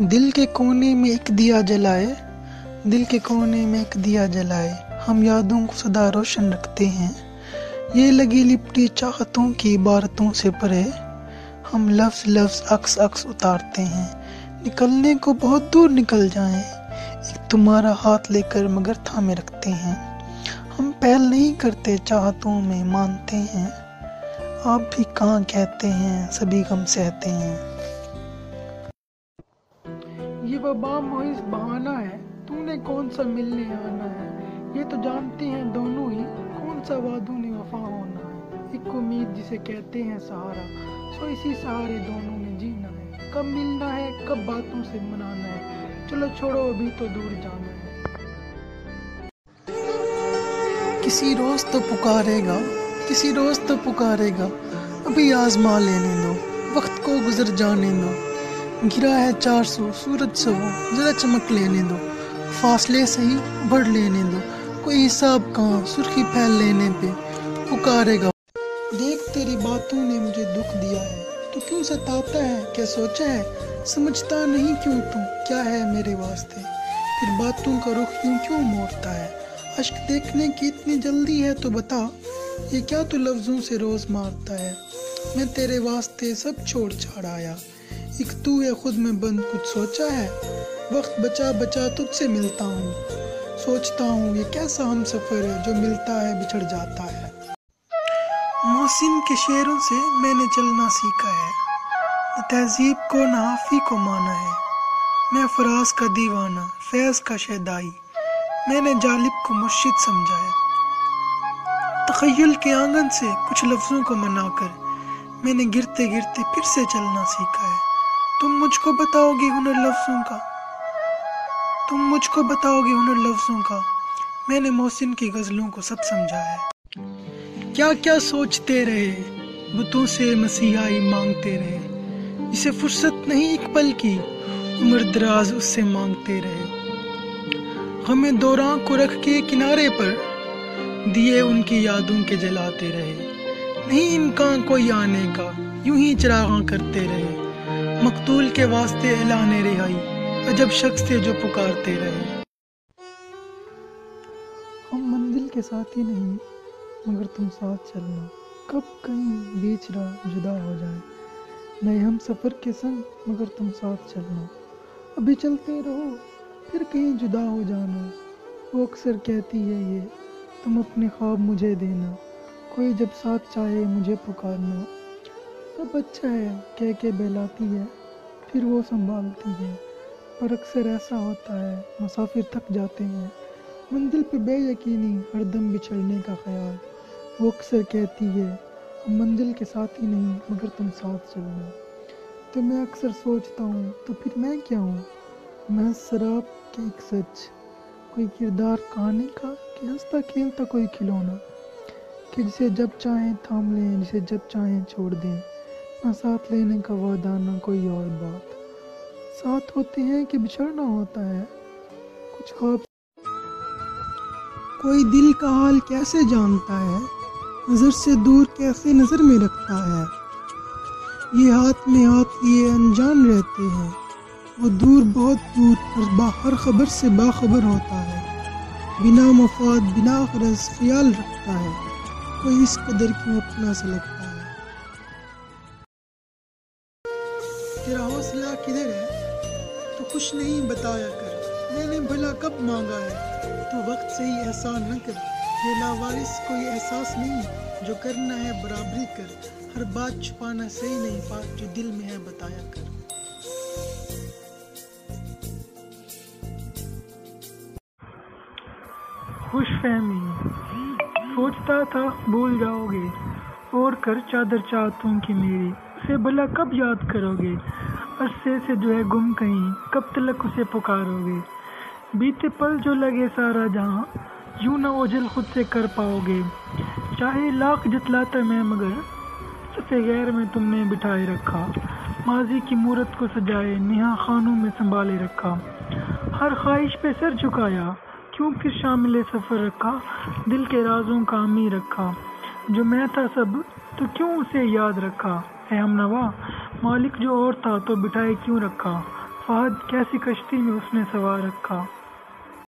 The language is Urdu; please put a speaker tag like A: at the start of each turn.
A: دل کے کونے میں ایک دیا جلائے، دل کے کونے میں ایک دیا جلائے۔ ہم یادوں کو صدا روشن رکھتے ہیں۔ یہ لگی لپٹی چاہتوں کی عبارتوں سے پرے۔ ہم لفظ لفظ عکس عکس اتارتے ہیں۔ نکلنے کو بہت دور نکل جائیں۔ ایک تمہارا ہاتھ لے کر مگر تھامے رکھتے ہیں۔ ہم پہل نہیں کرتے چاہتوں میں مانتے ہیں۔ آپ بھی کہاں کہتے ہیں؟ سبھی غم سہتے ہیں۔ یہ وبا محض بہانہ ہے۔ تو نے کون سا ملنے آنا ہے؟ یہ تو جانتے ہیں دونوں ہی کون سا وعدوں نے وفا ہونا ہے۔ ایک امید جسے کہتے ہیں سہارا۔ سو اسی سہارے دونوں نے جینا ہے۔ کب ملنا ہے، کب باتوں سے منانا ہے۔ چلو چھوڑو، ابھی تو دور جانا ہے۔ کسی روز تو پکارے گا، کسی روز تو پکارے گا۔ ابھی آزما لینے دو، وقت کو گزر جانے دو۔ گرا ہے چار سو، سورج سو ذرا چمک لینے دو، فاصلے سے ہی بڑھ لینے دو۔ کوئی حساب کہاں، سرخی پھیل لینے پہ پکارے گا۔ دیکھ تیری باتوں نے مجھے دکھ دیا ہے۔ تو کیوں ستاتا ہے؟ کیا سوچا ہے؟ سمجھتا نہیں کیوں تو؟ کیا ہے میرے واسطے؟ پھر باتوں کا رخ یوں کیوں موڑتا ہے؟ اشک دیکھنے کی اتنی جلدی ہے تو بتا، یہ کیا تو لفظوں سے روز مارتا ہے؟ میں تیرے واسطے سب چھوڑ چھاڑ آیا۔ ایک تو ہے خود میں بند کچھ سوچا ہے۔ وقت بچا بچا تجھ سے ملتا ہوں۔ سوچتا ہوں یہ کیسا ہم سفر ہے جو ملتا ہے بچھڑ جاتا ہے۔ محسن کے شعروں سے میں نے چلنا سیکھا ہے۔ نہ تہذیب کو نہ حافی کو مانا ہے۔ میں فراز کا دیوانہ، فیض کا شہدائی۔ میں نے جالب کو مرشد سمجھا ہے۔ تخیل کے آنگن سے کچھ لفظوں کو منا کر میں نے گرتے گرتے پھر سے چلنا سیکھا ہے۔ تم مجھ کو بتاؤ گے ہنر لفظوں کا۔ تم مجھ کو بتاؤ گے ہنر لفظوں کا۔ میں نے محسن کی غزلوں کو سب سمجھا ہے۔ کیا کیا سوچتے رہے؟ بتوں سے مسیحائی مانگتے رہے۔ اسے فرصت نہیں ایک پل کی، عمر دراز اس سے مانگتے رہے۔ ہمیں دوراں کو رکھ کے کنارے پر دیے ان کی یادوں کے جلاتے رہے۔ نہیں امکان کوئی آنے کا، یوں ہی چراغاں کرتے رہے۔ مقتول کے واسطے اعلان رہائی۔ عجب شخص تھے جو پکارتے رہے۔ ہم منزل کے ساتھی نہیں، مگر تم ساتھ چلنا۔ کب کہیں بیچ رہا جدا ہو جائے۔ نئے ہم سفر کے سنگ مگر تم ساتھ چلنا۔ ابھی چلتے رہو، پھر کہیں جدا ہو جانا۔ وہ اکثر کہتی ہے یہ، تم اپنے خواب مجھے دینا۔ کوئی جب ساتھ چاہے مجھے پکارنا۔ سب اچھا ہے، کہہ کے بہلاتی ہے، پھر وہ سنبھالتی ہے۔ پر اکثر ایسا ہوتا ہے، مسافر تھک جاتے ہیں۔ منزل پہ بے یقینی ہر دم بچھڑنے کا خیال۔ وہ اکثر کہتی ہے، ہم منزل کے ساتھ ہی نہیں، مگر تم ساتھ چلنا تو میں اکثر سوچتا ہوں، تو پھر میں کیا ہوں؟ میں سراب کے ایک سچ۔ کوئی کردار کہانی کا، کہ ہنستا کھیلتا کوئی کھلونا۔ کہ جسے جب چاہیں تھام لیں، جسے جب چاہیں چھوڑ دیں۔ نہ ساتھ لینے کا وعدہ نہ کوئی اور بات۔ ساتھ ہوتے ہیں کہ بچھڑنا ہوتا ہے۔ کچھ خواب کوئی دل کا حال کیسے جانتا ہے؟ نظر سے دور کیسے نظر میں رکھتا ہے؟ یہ ہاتھ میں ہاتھ لیے انجان رہتے ہیں۔ وہ دور بہت دور ہر خبر سے باخبر ہوتا ہے۔ بنا مفاد، بنا غرض، خیال رکھتا ہے۔ کوئی اس قدر کیوں اپنا سے لگتا تیرا حوصلہ کدھر ہے؟ تو خوش نہیں بتایا کر۔ میں نے بھلا کب مانگا ہے؟ تو وقت سے ہی احسان نہ کر۔ یہ لاوارث کوئی احساس نہیں جو کرنا ہے برابری کر۔ ہر بات چھپانا صحیح نہیں، بات جو دل میں ہے بتایا کر۔ خوش فہمی۔ سوچتا تھا بھول جاؤ گے۔ اور کر چادر چاہتوں کی میری۔ اسے بھلا کب یاد کرو گے عرصے سے جو ہے گم کہیں، کب تلک اسے پکارو گے بیتے پل جو لگے سارا جہاں، یوں نہ اوجل خود سے کر پاؤ گے چاہے لاکھ جتلاتا میں مگر سفے غیر میں تم نے بٹھائے رکھا۔ ماضی کی مورت کو سجائے نہا خانوں میں سنبھالے رکھا۔ ہر خواہش پہ سر جھکایا، کیوں پھر شامل سفر رکھا؟ دل کے رازوں کا امی رکھا۔ جو میں تھا سب، تو کیوں اسے یاد رکھا؟ اے ہم نوا؟ مالک جو اور تھا تو بٹھائے کیوں رکھا؟ فہد کیسی کشتی میں اس نے سوار رکھا؟